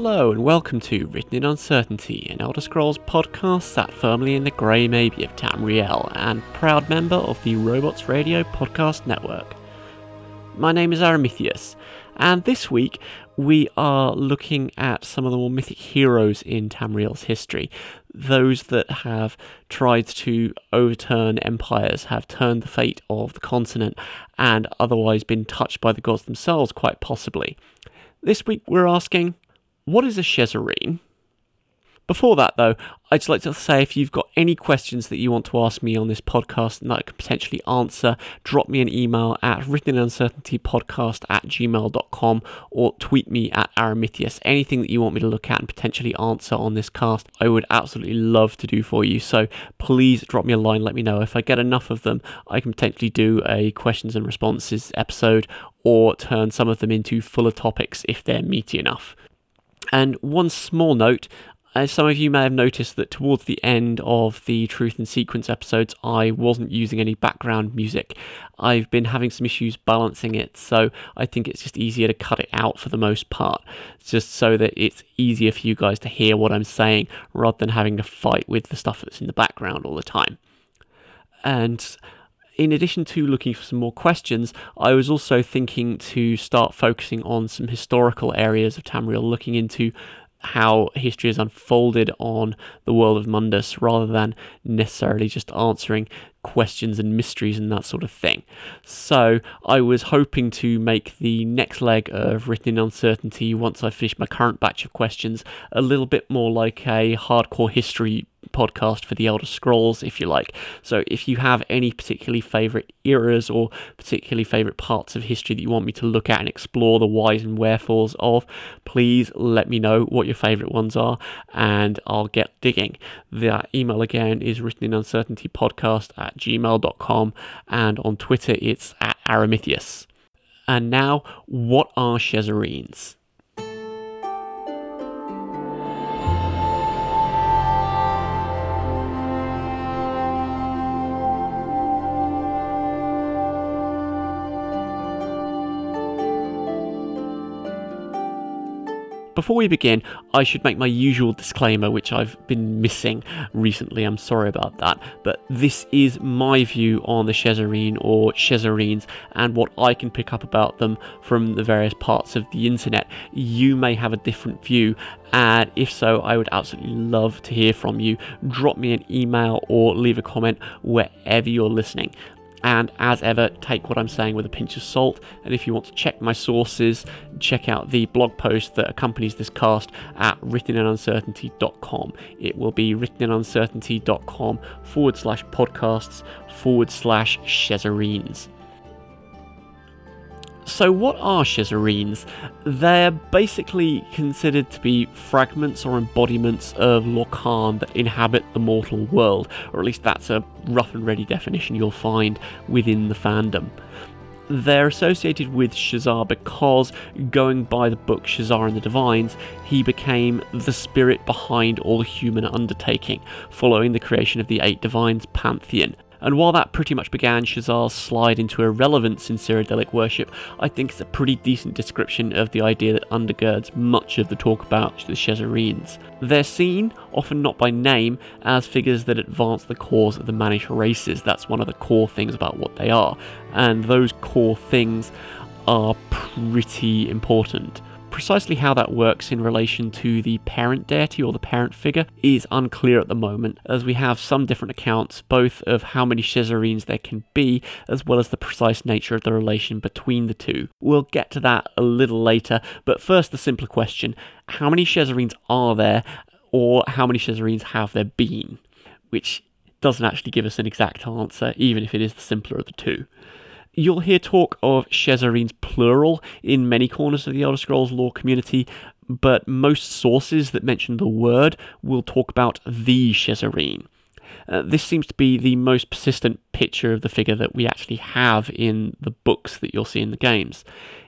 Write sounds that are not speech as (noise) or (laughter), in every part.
Hello and welcome to Written in Uncertainty, an Elder Scrolls podcast sat firmly in the grey maybe of Tamriel and proud member of the Robots Radio podcast network. My name is Aramithius, and this week we are looking at some of the more mythic heroes in Tamriel's history. Those that have tried to overturn empires, have turned the fate of the continent, and otherwise been touched by the gods themselves, quite possibly. This week we're asking what is a Shezarrine? Before that, though, I'd just like to say if you've got any questions that you want to ask me on this podcast and that I could potentially answer, drop me an email at writteninuncertaintypodcast at gmail.com or tweet me at Aramithius. Anything that you want me to look at and potentially answer on this cast, I would absolutely love to do for you. So please drop me a line, let me know. If I get enough of them, I can potentially do a questions and responses episode or turn some of them into fuller topics if they're meaty enough. And one small note as some of you may have noticed that towards the end of the Truth and Sequence episodes, I wasn't using any background music. I've been having some issues balancing it, so I think it's just easier to cut it out for the most part, just so that it's easier for you guys to hear what I'm saying rather than having to fight with the stuff that's in the background all the time. And in addition to looking for some more questions, I was also thinking to start focusing on some historical areas of Tamriel, looking into how history has unfolded on the world of Mundus rather than necessarily just answering questions and mysteries and that sort of thing. So I was hoping to make the next leg of Written in Uncertainty once I finish my current batch of questions a little bit more like a hardcore history podcast for the Elder Scrolls, if you like. So if you have any particularly favourite eras or particularly favourite parts of history that you want me to look at and explore the whys and wherefores of, please let me know what your favourite ones are and I'll get digging. The email again is written in uncertainty podcast at gmail.com and on Twitter it's at Aramithius. And now, what are Shezarrines? Before we begin, I should make my usual disclaimer, which I've been missing recently. I'm sorry about that. But this is my view on the Shezarrine or Shezarrines and what I can pick up about them from the various parts of the internet. You may have a different view, and if so, I would absolutely love to hear from you. Drop me an email or leave a comment wherever you're listening. And as ever, take what I'm saying with a pinch of salt. And if you want to check my sources, check out the blog post that accompanies this cast at writteninuncertainty.com. It will be writteninuncertainty.com forward slash podcasts forward slash Shezarrines. So, what are Shezarrines? They're basically considered to be fragments or embodiments of Lorkhan that inhabit the mortal world, or at least that's a rough and ready definition you'll find within the fandom. They're associated with Shezarr because, going by the book Shezarr and the Divines, he became the spirit behind all human undertaking, following the creation of the Eight Divines pantheon. And while that pretty much began Shezarr's slide into irrelevance in Cyrodiilic worship, I think it's a pretty decent description of the idea that undergirds much of the talk about the Shezarrines. They're seen, often not by name, as figures that advance the cause of the Mannish races. That's one of the core things about what they are. And those core things are pretty important. Precisely how that works in relation to the parent deity or the parent figure is unclear at the moment, as we have some different accounts both of how many Shezarrines there can be, as well as the precise nature of the relation between the two. We'll get to that a little later, but first the simpler question how many Shezarrines are there, or how many Shezarrines have there been? Which doesn't actually give us an exact answer, even if it is the simpler of the two. You'll hear talk of Shezarrines plural in many corners of the Elder Scrolls lore community, but most sources that mention the word will talk about the Shezarrine. Uh, this seems to be the most persistent picture of the figure that we actually have in the books that you'll see in the games.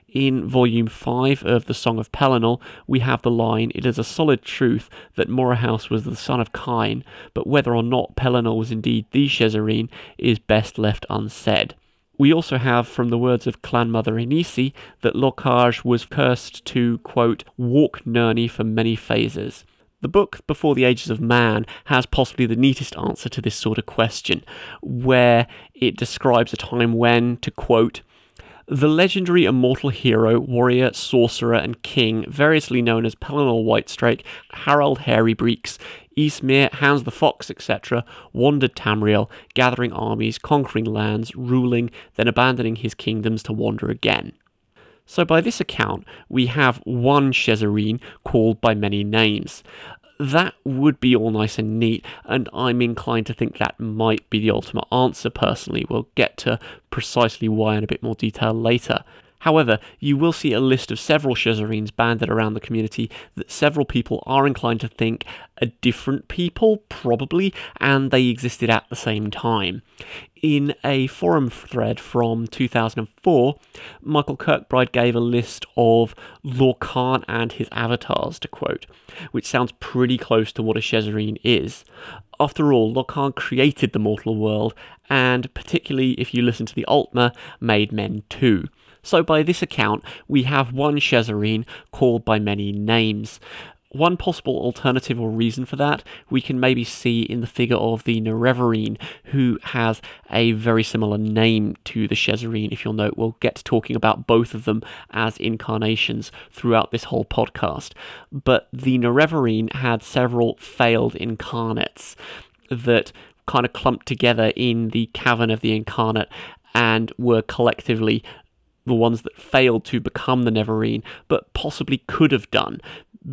In Volume 5 of The Song of Pelinal, we have the line, It is a solid truth that Morihaus was the son of Kyne, but whether or not Pelinal was indeed the Shezarrine is best left unsaid We also have from the words of clan mother Ahnissi that Lorkhaj was cursed to, quote, walk Nirni for many phases. The book Before the Ages of Man has possibly the neatest answer to this sort of question, where it describes a time when, to quote, the legendary immortal hero, warrior, sorcerer, and king, variously known as Pelinal Whitestrake, Harold Hairy Breeks, Ysmir, Hans the Fox, etc., wandered Tamriel, gathering armies, conquering lands, ruling, then abandoning his kingdoms to wander again. So, by this account, we have one Shezarrine called by many names that would be all nice and neat, and I'm inclined to think that might be the ultimate answer personally. We'll get to precisely why in a bit more detail later. However, you will see a list of several Shezarrines banded around the community that several people are inclined to think are different people, probably, and they existed at the same time. In a forum thread from 2004, Michael Kirkbride gave a list of Lorkhan and his avatars, to quote, which sounds pretty close to what a Shezarrine is. After all, Lorkhan created the mortal world, and particularly if you listen to the Altmer, made men too. So, by this account, we have one Shezarrine called by many names. One possible alternative or reason for that we can maybe see in the figure of the Nerevarine, who has a very similar name to the Shezarrine. If you'll note, we'll get to talking about both of them as incarnations throughout this whole podcast. But the Nerevarine had several failed incarnates that kind of clumped together in the cavern of the incarnate and were collectively the ones that failed to become the Nerevarine, but possibly could have done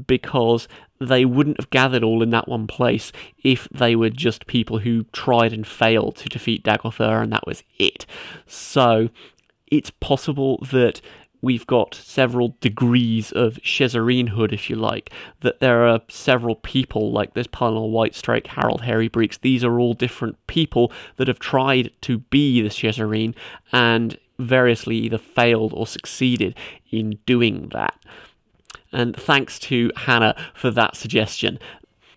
because they wouldn't have gathered all in that one place if they were just people who tried and failed to defeat Dagoth Ur and that was it. So it's possible that we've got several degrees of Shezarrinehood, if you like, that there are several people, like this Pelinal Whitestrake, Harold Harry Breeks, these are all different people that have tried to be the Shezarrine and variously either failed or succeeded in doing that. And thanks to Hannah for that suggestion.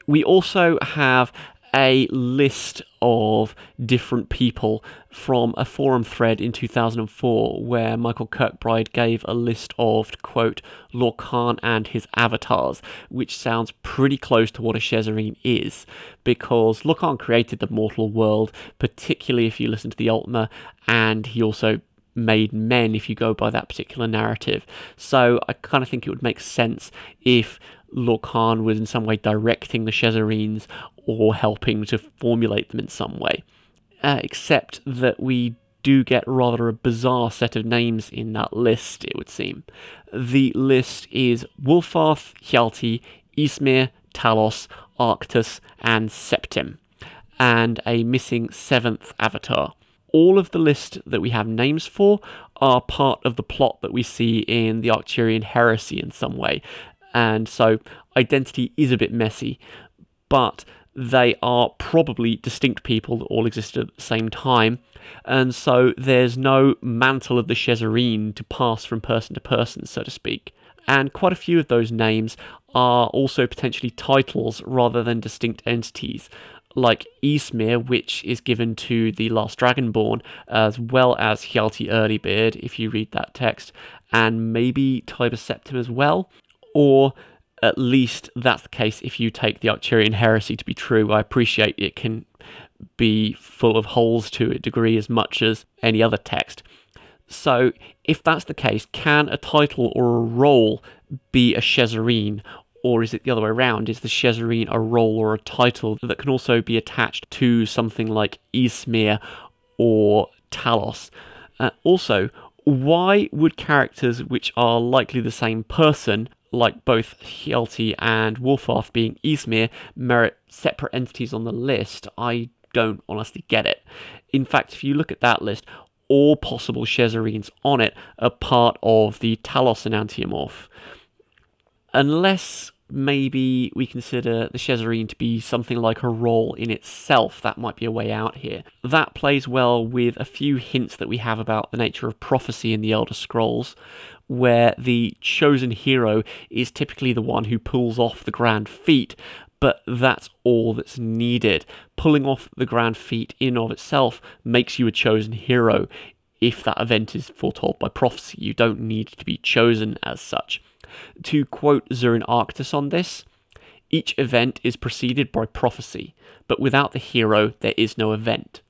We also have a list of different people from a forum thread in 2004 where Michael Kirkbride gave a list of, quote, Lorkhan and his avatars, which sounds pretty close to what a Shezarrine is, because Lorkhan created the mortal world, particularly if you listen to the Altmer, and he also made men if you go by that particular narrative. So I kind of think it would make sense if Lorkhan was in some way directing the Shezarrines or helping to formulate them in some way. Uh, except that we do get rather a bizarre set of names in that list, it would seem. The list is Wulfharth, Hjalti, Ysmir, Talos, Arctus, and Septim, and a missing seventh avatar all of the list that we have names for are part of the plot that we see in the Arcturian heresy in some way. And so identity is a bit messy, but they are probably distinct people that all existed at the same time. And so there's no mantle of the Shezarrine to pass from person to person, so to speak. And quite a few of those names are also potentially titles rather than distinct entities like Ysmir, which is given to the last Dragonborn, as well as Hjalti Earlybeard, if you read that text, and maybe Tiber Septim as well, or at least that's the case if you take the Arcturian heresy to be true. I appreciate it can be full of holes to a degree as much as any other text. So, if that's the case, can a title or a role be a Shezarrine or is it the other way around? Is the Shezarrine a role or a title that can also be attached to something like Ysmir or Talos? Uh, also, why would characters which are likely the same person, like both Hjalti and Wulfharth being Ysmir, merit separate entities on the list? I don't honestly get it. In fact, if you look at that list, all possible Shezarrines on it are part of the Talos enantiomorph unless maybe we consider the Shezarrine to be something like a role in itself, that might be a way out here. That plays well with a few hints that we have about the nature of prophecy in the Elder Scrolls, where the chosen hero is typically the one who pulls off the grand feat, but that's all that's needed. Pulling off the grand feat in of itself makes you a chosen hero if that event is foretold by prophecy. You don't need to be chosen as such. To quote Zurin Arctus on this, each event is preceded by prophecy, but without the hero, there is no event.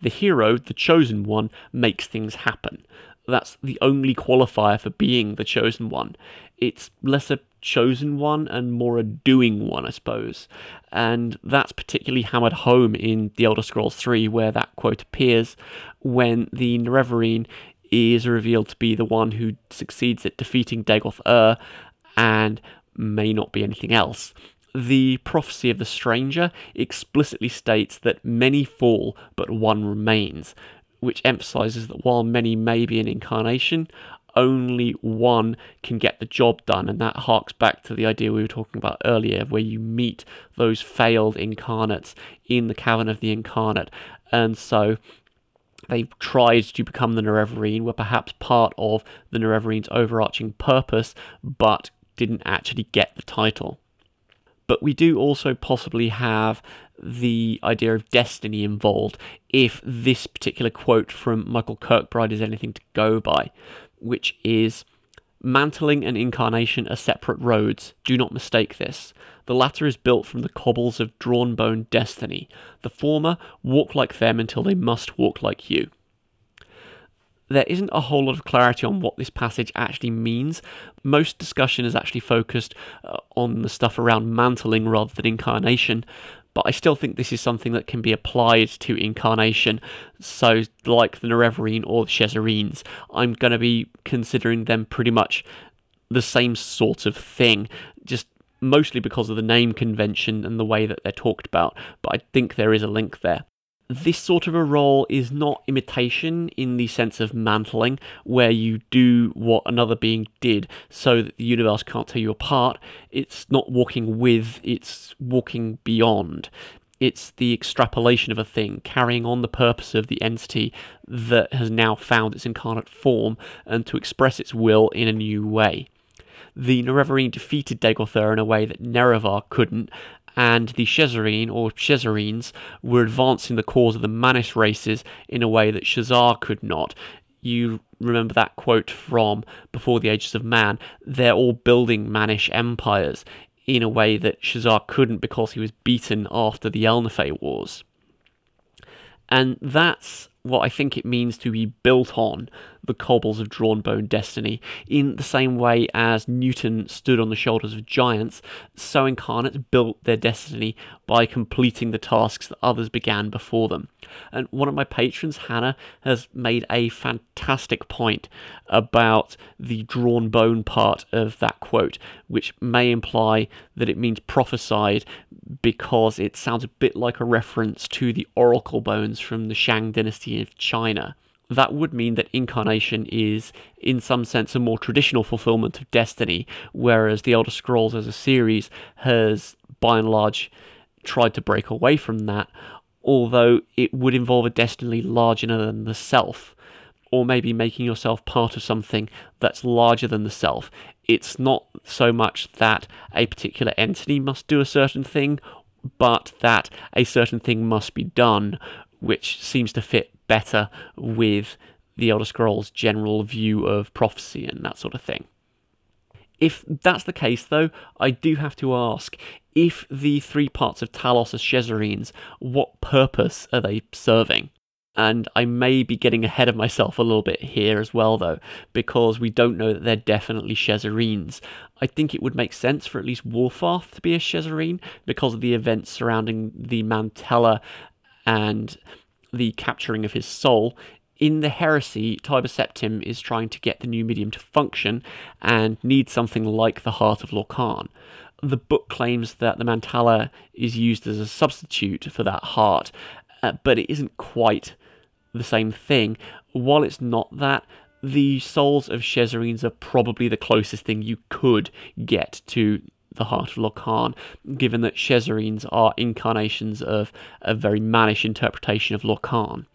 The hero, the chosen one, makes things happen. That's the only qualifier for being the chosen one. It's less a chosen one and more a doing one, I suppose. And that's particularly hammered home in The Elder Scrolls 3, where that quote appears when the Nerevarine is revealed to be the one who succeeds at defeating Dagoth Ur and may not be anything else. The prophecy of the stranger explicitly states that many fall, but one remains, which emphasizes that while many may be an incarnation, only one can get the job done. And that harks back to the idea we were talking about earlier, where you meet those failed incarnates in the cavern of the incarnate. And so they tried to become the Nerevarine, were perhaps part of the Nerevarines' overarching purpose, but didn't actually get the title. But we do also possibly have the idea of destiny involved if this particular quote from Michael Kirkbride is anything to go by which is Mantling and incarnation are separate roads. Do not mistake this. The latter is built from the cobbles of drawn bone destiny. The former, walk like them until they must walk like you. There isn't a whole lot of clarity on what this passage actually means. Most discussion is actually focused uh, on the stuff around mantling rather than incarnation, but I still think this is something that can be applied to Incarnation. So, like the Nerevarine or the Chezarines, I'm going to be considering them pretty much the same sort of thing, just mostly because of the name convention and the way that they're talked about, but I think there is a link there this sort of a role is not imitation in the sense of mantling, where you do what another being did so that the universe can't tell you apart. It's not walking with, it's walking beyond. It's the extrapolation of a thing, carrying on the purpose of the entity that has now found its incarnate form and to express its will in a new way the Nerevarine defeated Dagoth Ur in a way that Nerevar couldn't, and the Shezarrine or Shezarrines were advancing the cause of the Mannish races in a way that Shezarr could not. You remember that quote from Before the Ages of Man. They're all building Mannish empires in a way that Shezarr couldn't because he was beaten after the Elnofey Wars. And that's what I think it means to be built on the cobbles of drawn bone destiny. In the same way as Newton stood on the shoulders of giants, so incarnates built their destiny by completing the tasks that others began before them. And one of my patrons, Hannah, has made a fantastic point about the drawn bone part of that quote, which may imply that it means prophesied because it sounds a bit like a reference to the oracle bones from the Shang dynasty of China that would mean that incarnation is, in some sense, a more traditional fulfillment of destiny, whereas the Elder Scrolls as a series has, by and large, tried to break away from that, although it would involve a destiny larger than the self, or maybe making yourself part of something that's larger than the self. It's not so much that a particular entity must do a certain thing, but that a certain thing must be done, which seems to fit better with the Elder Scrolls' general view of prophecy and that sort of thing. If that's the case, though, I do have to ask if the three parts of Talos are Shezarrines, what purpose are they serving? And I may be getting ahead of myself a little bit here as well, though, because we don't know that they're definitely Shezarrines. I think it would make sense for at least Wulfharth to be a Shezarrine because of the events surrounding the Mantella and the capturing of his soul. In the heresy, Tiber Septim is trying to get the new medium to function and needs something like the heart of Lorkhan. The book claims that the Mantella is used as a substitute for that heart, uh, but it isn't quite the same thing. While it's not that, the souls of Shezarrines are probably the closest thing you could get to the heart of Lorkhan, given that Shezarrines are incarnations of a very mannish interpretation of Lorkhan.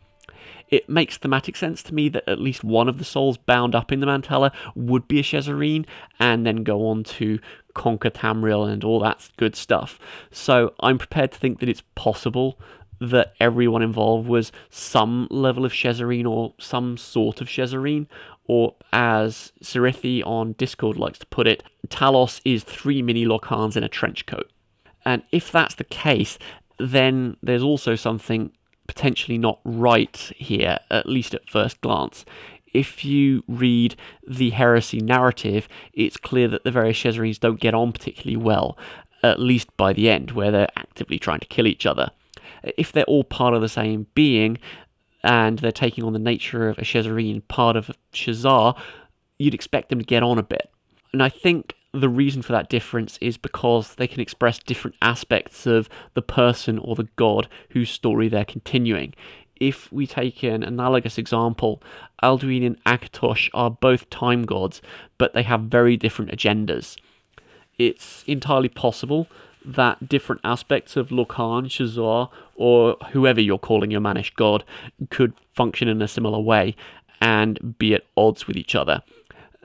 It makes thematic sense to me that at least one of the souls bound up in the Mantella would be a Shezarrine, and then go on to conquer Tamriel and all that good stuff. So I'm prepared to think that it's possible that everyone involved was some level of Shezarrine or some sort of Shezarrine, or as Sirithi on Discord likes to put it, Talos is three mini Lorkhans in a trench coat. And if that's the case, then there's also something potentially not right here, at least at first glance. If you read the heresy narrative, it's clear that the various Shezarrines don't get on particularly well, at least by the end, where they're actively trying to kill each other. If they're all part of the same being, and they're taking on the nature of a Shezarrine, part of Shezarr, you'd expect them to get on a bit. And I think the reason for that difference is because they can express different aspects of the person or the god whose story they're continuing. If we take an analogous example, Alduin and Akatosh are both time gods, but they have very different agendas. It's entirely possible that different aspects of Lorkhan, Shezarr, or whoever you're calling your Mannish god could function in a similar way and be at odds with each other.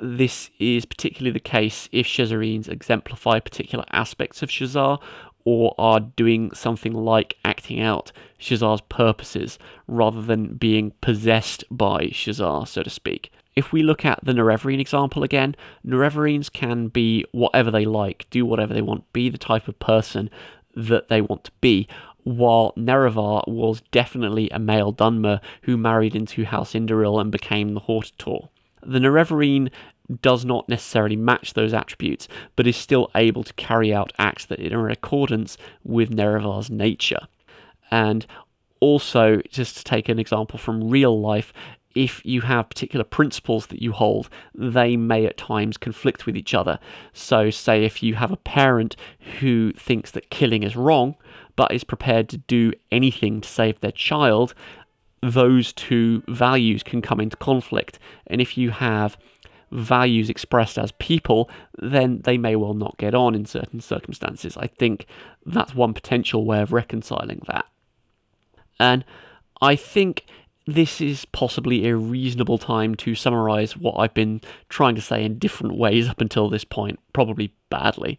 This is particularly the case if Shezarrines exemplify particular aspects of Shezarr or are doing something like acting out Shezarr's purposes rather than being possessed by Shezarr, so to speak. If we look at the Nerevarine example again, Nerevarines can be whatever they like, do whatever they want, be the type of person that they want to be, while Nerevar was definitely a male Dunmer who married into House Indoril and became the Hortator. The Nerevarine does not necessarily match those attributes, but is still able to carry out acts that are in accordance with Nerevar's nature. And also, just to take an example from real life, if you have particular principles that you hold, they may at times conflict with each other. So, say if you have a parent who thinks that killing is wrong, but is prepared to do anything to save their child, those two values can come into conflict. And if you have values expressed as people, then they may well not get on in certain circumstances. I think that's one potential way of reconciling that. And I think this is possibly a reasonable time to summarize what I've been trying to say in different ways up until this point, probably badly.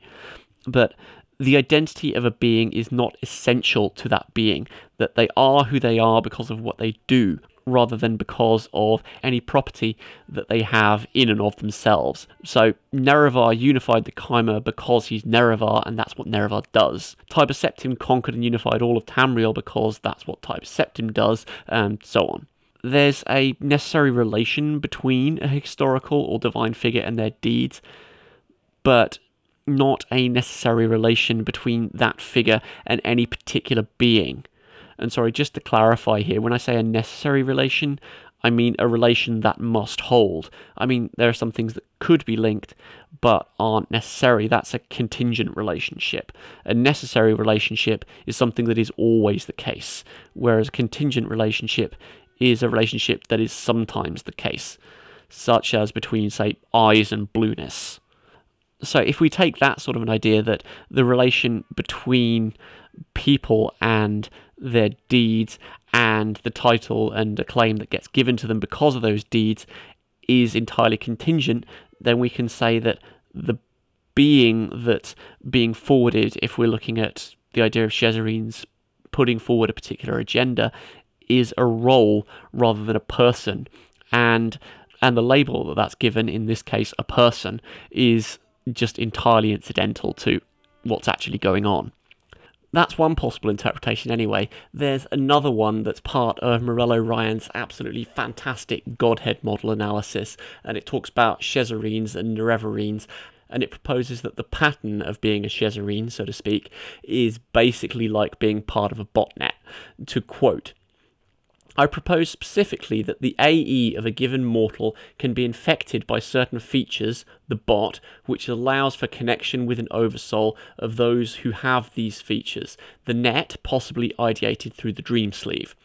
But the identity of a being is not essential to that being, that they are who they are because of what they do, rather than because of any property that they have in and of themselves. So Nerevar unified the Chimer because he's Nerevar, and that's what Nerevar does. Tiber Septim conquered and unified all of Tamriel because that's what Tiber Septim does, and so on. There's a necessary relation between a historical or divine figure and their deeds, but not a necessary relation between that figure and any particular being. And sorry, just to clarify here, when I say a necessary relation, I mean a relation that must hold. I mean, there are some things that could be linked but aren't necessary. That's a contingent relationship. A necessary relationship is something that is always the case, whereas a contingent relationship is a relationship that is sometimes the case, such as between, say, eyes and blueness. So, if we take that sort of an idea that the relation between people and their deeds and the title and acclaim that gets given to them because of those deeds is entirely contingent, then we can say that the being that's being forwarded, if we're looking at the idea of Shezarrines putting forward a particular agenda, is a role rather than a person. And and the label that that's given, in this case, a person, is just entirely incidental to what's actually going on. That's one possible interpretation, anyway. There's another one that's part of Morello Ryan's absolutely fantastic Godhead model analysis, and it talks about Shezarrines and Nerevarines and it proposes that the pattern of being a Shezarrine, so to speak, is basically like being part of a botnet. To quote, I propose specifically that the AE of a given mortal can be infected by certain features, the bot, which allows for connection with an oversoul of those who have these features, the net possibly ideated through the dream sleeve.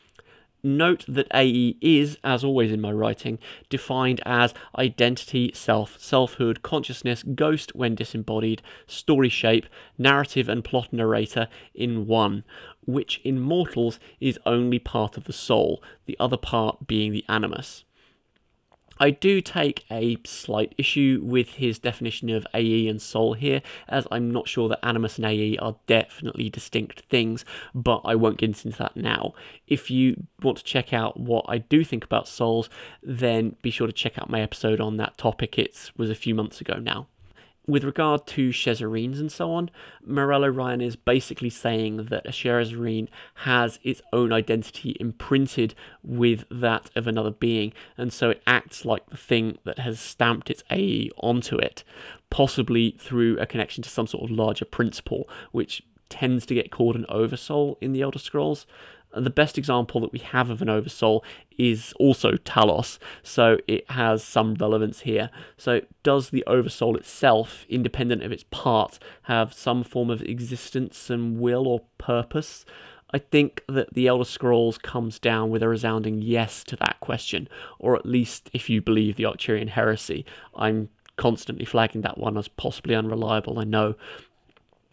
Note that AE is, as always in my writing, defined as identity, self, selfhood, consciousness, ghost when disembodied, story shape, narrative and plot narrator in one, which in mortals is only part of the soul, the other part being the animus. I do take a slight issue with his definition of AE and soul here, as I'm not sure that Animus and AE are definitely distinct things, but I won't get into that now. If you want to check out what I do think about souls, then be sure to check out my episode on that topic. It was a few months ago now with regard to Shezarrines and so on, Morello Ryan is basically saying that a Shezarrine has its own identity imprinted with that of another being, and so it acts like the thing that has stamped its AE onto it, possibly through a connection to some sort of larger principle, which tends to get called an oversoul in the Elder Scrolls. The best example that we have of an oversoul is also Talos, so it has some relevance here. So, does the oversoul itself, independent of its parts, have some form of existence and will or purpose? I think that the Elder Scrolls comes down with a resounding yes to that question, or at least if you believe the Arcturian heresy. I'm constantly flagging that one as possibly unreliable, I know,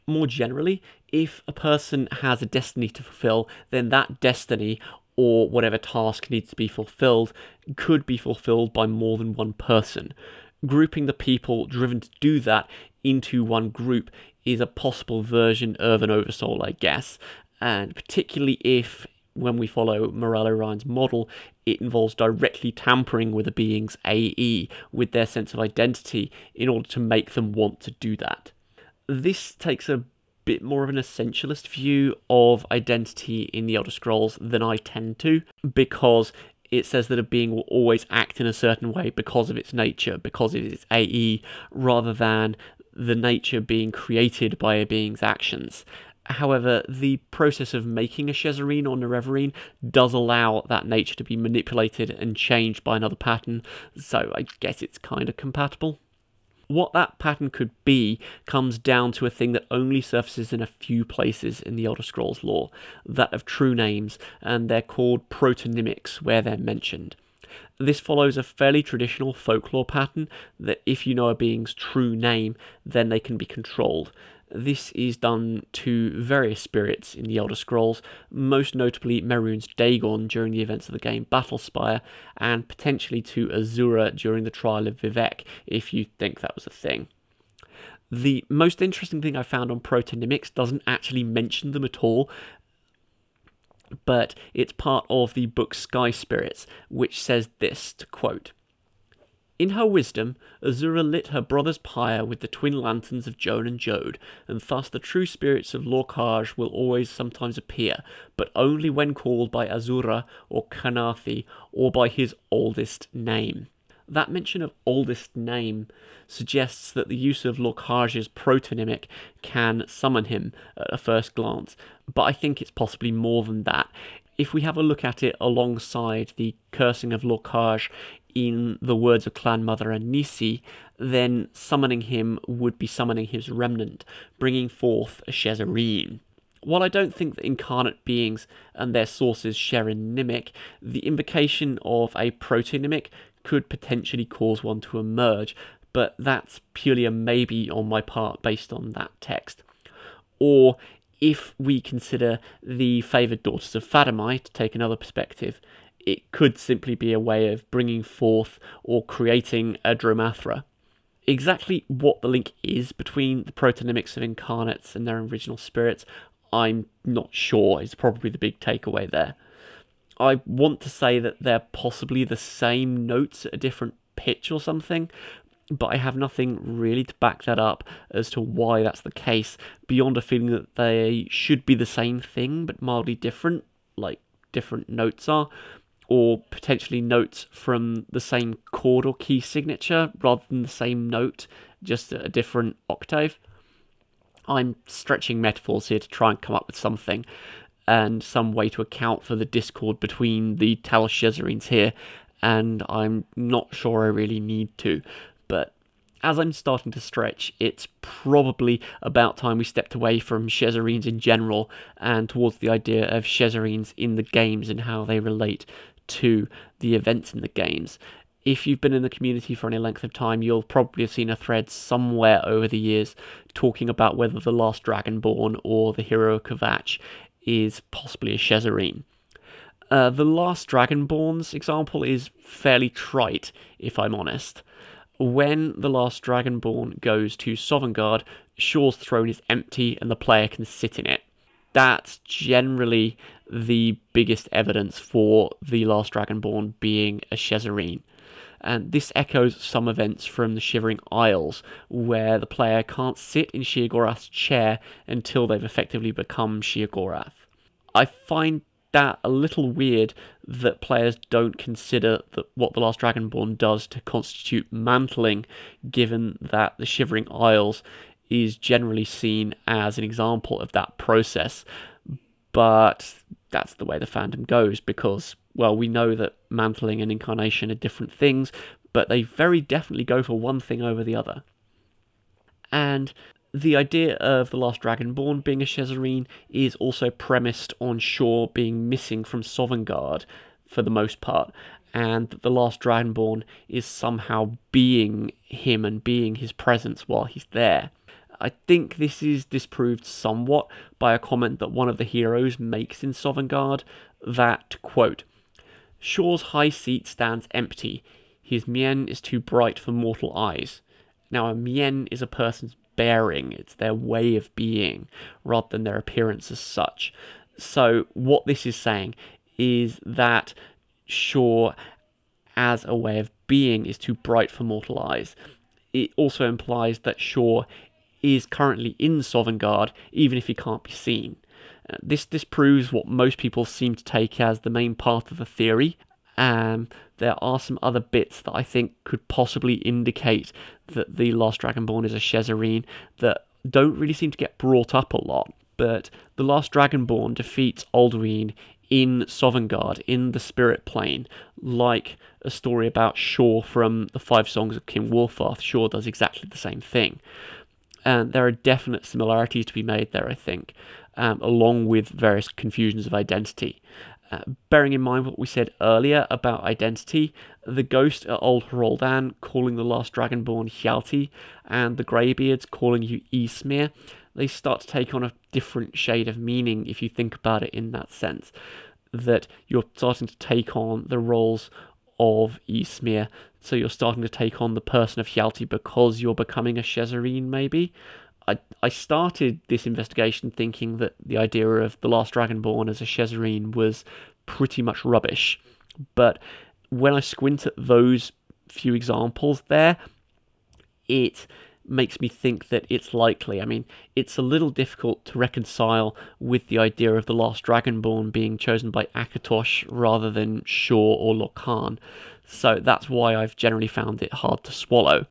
more generally, if a person has a destiny to fulfill, then that destiny or whatever task needs to be fulfilled could be fulfilled by more than one person. Grouping the people driven to do that into one group is a possible version of an oversoul, I guess, and particularly if when we follow Morello Ryan's model, it involves directly tampering with a being's AE, with their sense of identity, in order to make them want to do that this takes a bit more of an essentialist view of identity in the Elder Scrolls than I tend to, because it says that a being will always act in a certain way because of its nature, because of its AE, rather than the nature being created by a being's actions. However, the process of making a Shezarrine or Nerevarine does allow that nature to be manipulated and changed by another pattern, so I guess it's kind of compatible. What that pattern could be comes down to a thing that only surfaces in a few places in the Elder Scrolls lore, that of true names, and they're called protonymics where they're mentioned. This follows a fairly traditional folklore pattern that if you know a being's true name, then they can be controlled. This is done to various spirits in the Elder Scrolls, most notably Mehrunes Dagon during the events of the game Battlespire, and potentially to Azura during the trial of Vivec, if you think that was a thing. The most interesting thing I found on Protonymics doesn't actually mention them at all, but it's part of the book Sky Spirits, which says this to quote in her wisdom, Azura lit her brother's pyre with the twin lanterns of Jone and Jode, and thus the true spirits of Lorkhaj will always sometimes appear, but only when called by Azura or Khenarthi or by his oldest name. That mention of oldest name suggests that the use of Lorkhaj's protonymic can summon him at a first glance, but I think it's possibly more than that if we have a look at it alongside the cursing of Lorkhaj in the words of Clan Mother Ahnissi, then summoning him would be summoning his remnant, bringing forth a Shezarrine. While I don't think that incarnate beings and their sources share a nimic, the invocation of a protonymic could potentially cause one to emerge, but that's purely a maybe on my part based on that text. Or if we consider the favoured daughters of Fadomai, to take another perspective, it could simply be a way of bringing forth or creating a Dro-m'Athra. Exactly what the link is between the protonymics of incarnates and their original spirits, I'm not sure, is probably the big takeaway there. I want to say that they're possibly the same notes at a different pitch or something, but I have nothing really to back that up as to why that's the case, beyond a feeling that they should be the same thing but mildly different, like different notes are or potentially notes from the same chord or key signature rather than the same note, just a different octave. I'm stretching metaphors here to try and come up with something and some way to account for the discord between the Talos Shezarrines here, and I'm not sure I really need to. But as I'm starting to stretch, it's probably about time we stepped away from Shezarrines in general and towards the idea of Shezarrines in the games and how they relate to the events in the games. If you've been in the community for any length of time, you'll probably have seen a thread somewhere over the years talking about whether the last Dragonborn or the hero Kvatch is possibly a Shezarrine. Uh, the last Dragonborn's example is fairly trite, if I'm honest. When the last Dragonborn goes to Sovngarde, Shor's throne is empty and the player can sit in it. That's generally the biggest evidence for the last Dragonborn being a Shezarrine. And this echoes some events from the Shivering Isles, where the player can't sit in Sheogorath's chair until they've effectively become Sheogorath. I find that a little weird that players don't consider that what the Last Dragonborn does to constitute mantling, given that the Shivering Isles is generally seen as an example of that process. But that's the way the fandom goes because, well, we know that mantling and incarnation are different things, but they very definitely go for one thing over the other. And the idea of the last Dragonborn being a Shezarrine is also premised on Shor being missing from Sovngarde for the most part, and that the last Dragonborn is somehow being him and being his presence while he's there. I think this is disproved somewhat by a comment that one of the heroes makes in Sovngarde that, quote, Shor's high seat stands empty. His mien is too bright for mortal eyes. Now, a mien is a person's bearing, it's their way of being, rather than their appearance as such. So, what this is saying is that Shor, as a way of being, is too bright for mortal eyes. It also implies that Shor is currently in Sovngarde, even if he can't be seen. Uh, this disproves what most people seem to take as the main part of the theory. Um, there are some other bits that I think could possibly indicate that the Last Dragonborn is a Shezarrine that don't really seem to get brought up a lot. But the Last Dragonborn defeats Alduin in Sovngarde, in the Spirit Plane, like a story about Shor from the Five Songs of King Wulfharth. Shor does exactly the same thing. And there are definite similarities to be made there, I think, um, along with various confusions of identity. Uh, bearing in mind what we said earlier about identity, the ghost at Old Hroldan calling the last dragonborn Hjalti, and the Greybeards calling you Ysmir, they start to take on a different shade of meaning if you think about it in that sense. That you're starting to take on the roles of Ysmir, so you're starting to take on the person of Hjalti because you're becoming a Shezarrine, maybe. I, I started this investigation thinking that the idea of the last Dragonborn as a Shezarrine was pretty much rubbish. But when I squint at those few examples there, it makes me think that it's likely. I mean, it's a little difficult to reconcile with the idea of the last Dragonborn being chosen by Akatosh rather than Shor or Lorkhan, so that's why I've generally found it hard to swallow.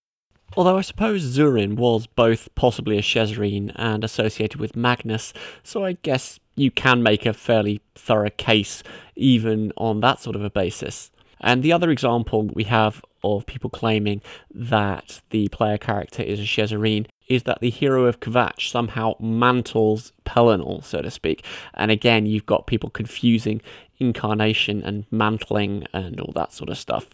Although I suppose Zurin was both possibly a Shezarrine and associated with Magnus, so I guess you can make a fairly thorough case even on that sort of a basis. And the other example we have of people claiming that the player character is a Shezarrine is that the hero of Kvatch somehow mantles Pelinal, so to speak. And again, you've got people confusing incarnation and mantling and all that sort of stuff.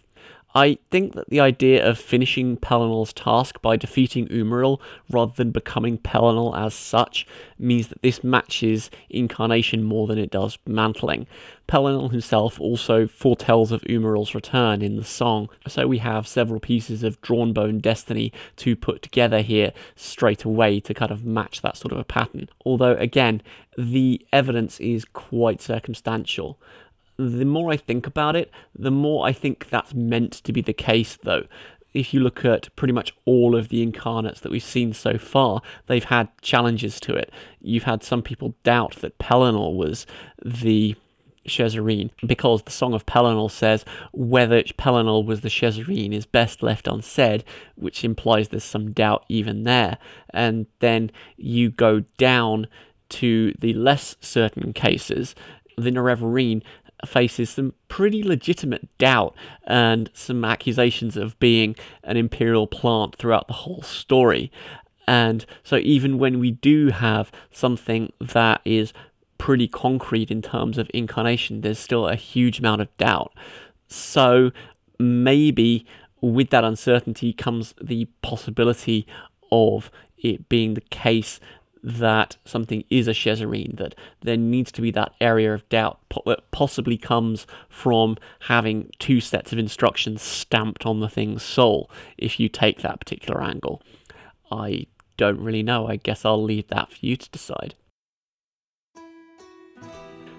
I think that the idea of finishing Pelinal's task by defeating Umaril rather than becoming Pelinal as such means that this matches Incarnation more than it does Mantling. Pelinal himself also foretells of Umaril's return in the song, so we have several pieces of Drawnbone Destiny to put together here straight away to kind of match that sort of a pattern. Although, again, the evidence is quite circumstantial the more I think about it, the more I think that's meant to be the case, though. If you look at pretty much all of the incarnates that we've seen so far, they've had challenges to it. You've had some people doubt that Pelinal was the Shezarrine because the Song of Pelinal says whether Pelinal was the Shezarrine is best left unsaid, which implies there's some doubt even there. And then you go down to the less certain cases. The Nerevarine faces some pretty legitimate doubt and some accusations of being an imperial plant throughout the whole story. And so, even when we do have something that is pretty concrete in terms of incarnation, there's still a huge amount of doubt. So, maybe with that uncertainty comes the possibility of it being the case that something is a Shezarrine, that there needs to be that area of doubt that possibly comes from having two sets of instructions stamped on the thing's soul if you take that particular angle. I don't really know. I guess I'll leave that for you to decide.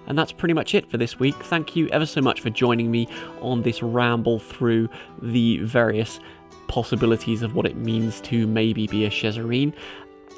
And that's pretty much it for this week. Thank you ever so much for joining me on this ramble through the various possibilities of what it means to maybe be a Shezarrine.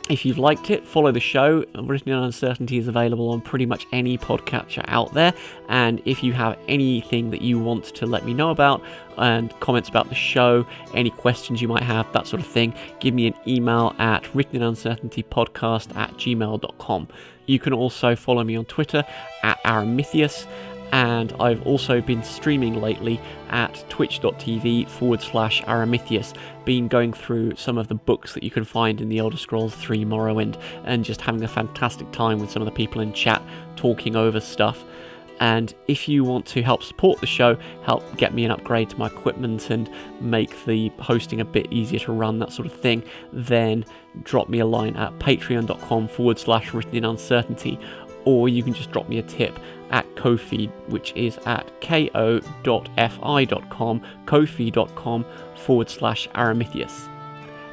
If you've liked it, follow the show. Written in Uncertainty is available on pretty much any podcatcher out there. And if you have anything that you want to let me know about, and comments about the show, any questions you might have, that sort of thing, give me an email at writteninuncertaintypodcast at gmail.com. You can also follow me on Twitter at Aramithius and I've also been streaming lately at twitch.tv forward slash Aramithius, been going through some of the books that you can find in the Elder Scrolls 3 Morrowind, and just having a fantastic time with some of the people in chat talking over stuff. And if you want to help support the show, help get me an upgrade to my equipment and make the hosting a bit easier to run, that sort of thing, then drop me a line at patreon.com forward slash written in uncertainty, or you can just drop me a tip at Ko-fi, which is at ko.fi.com, ko-fi.com forward slash Aramithius.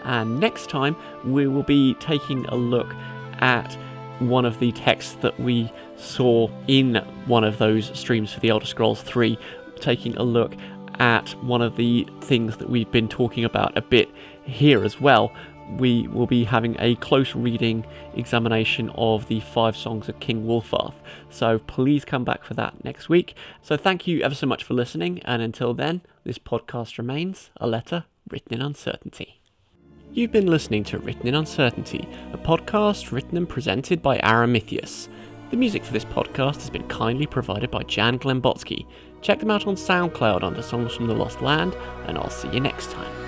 And next time, we will be taking a look at one of the texts that we saw in one of those streams for the Elder Scrolls 3, taking a look at one of the things that we've been talking about a bit here as well, we will be having a close reading examination of the five songs of King Wulfharth. So please come back for that next week. So thank you ever so much for listening, and until then, this podcast remains a letter written in uncertainty. You've been listening to Written in Uncertainty, a podcast written and presented by Aramithius. The music for this podcast has been kindly provided by Jan Glembotsky. Check them out on SoundCloud under Songs from the Lost Land, and I'll see you next time.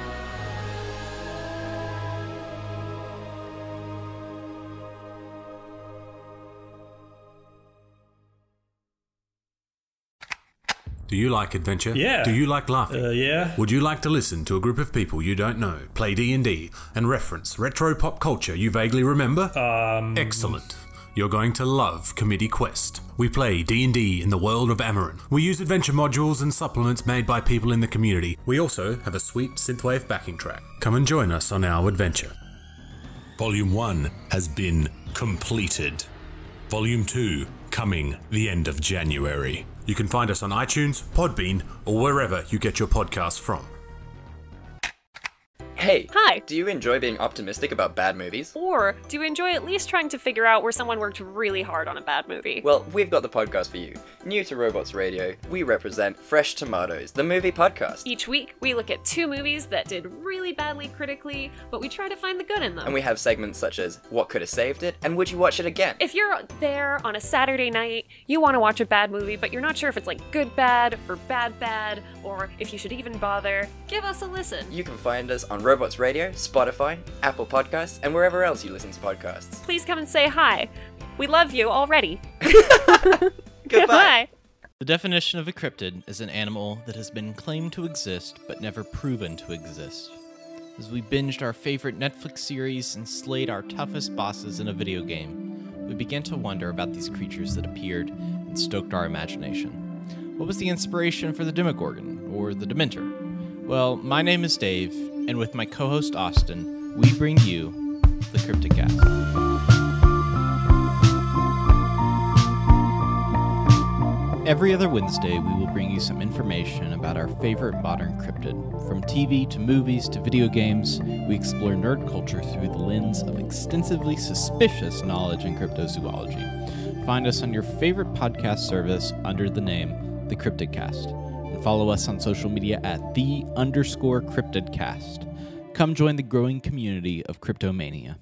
Do you like adventure? Yeah. Do you like laughing? Uh, yeah. Would you like to listen to a group of people you don't know play D&D and reference retro pop culture you vaguely remember? Um. Excellent. You're going to love Committee Quest. We play D&D in the world of Amarin. We use adventure modules and supplements made by people in the community. We also have a sweet synthwave backing track. Come and join us on our adventure. Volume 1 has been completed. Volume 2 coming the end of January. You can find us on iTunes, Podbean, or wherever you get your podcasts from. Hey. Hi. Do you enjoy being optimistic about bad movies? Or do you enjoy at least trying to figure out where someone worked really hard on a bad movie? Well, we've got the podcast for you. New to Robots Radio, we represent Fresh Tomatoes, the movie podcast. Each week, we look at two movies that did really badly critically, but we try to find the good in them. And we have segments such as What Could Have Saved It and Would You Watch It Again? If you're there on a Saturday night, you want to watch a bad movie, but you're not sure if it's like good bad or bad bad, or if you should even bother, give us a listen. You can find us on Robots Radio, Spotify, Apple Podcasts, and wherever else you listen to podcasts. Please come and say hi. We love you already. (laughs) Goodbye. The definition of a cryptid is an animal that has been claimed to exist but never proven to exist. As we binged our favorite Netflix series and slayed our toughest bosses in a video game, we began to wonder about these creatures that appeared and stoked our imagination. What was the inspiration for the Demogorgon, or the Dementor? Well, my name is Dave, and with my co host Austin, we bring you the Cryptid Cast. Every other Wednesday, we will bring you some information about our favorite modern cryptid. From TV to movies to video games, we explore nerd culture through the lens of extensively suspicious knowledge in cryptozoology. Find us on your favorite podcast service under the name The Cryptid Cast, and follow us on social media at the underscore cryptidcast. Come join the growing community of Cryptomania.